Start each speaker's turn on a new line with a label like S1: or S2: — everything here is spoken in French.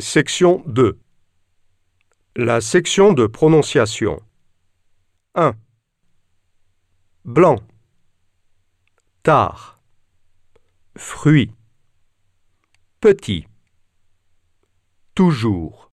S1: Section 2 La section de prononciation. 1. Blanc. Tard. Fruit. Petit. Toujours.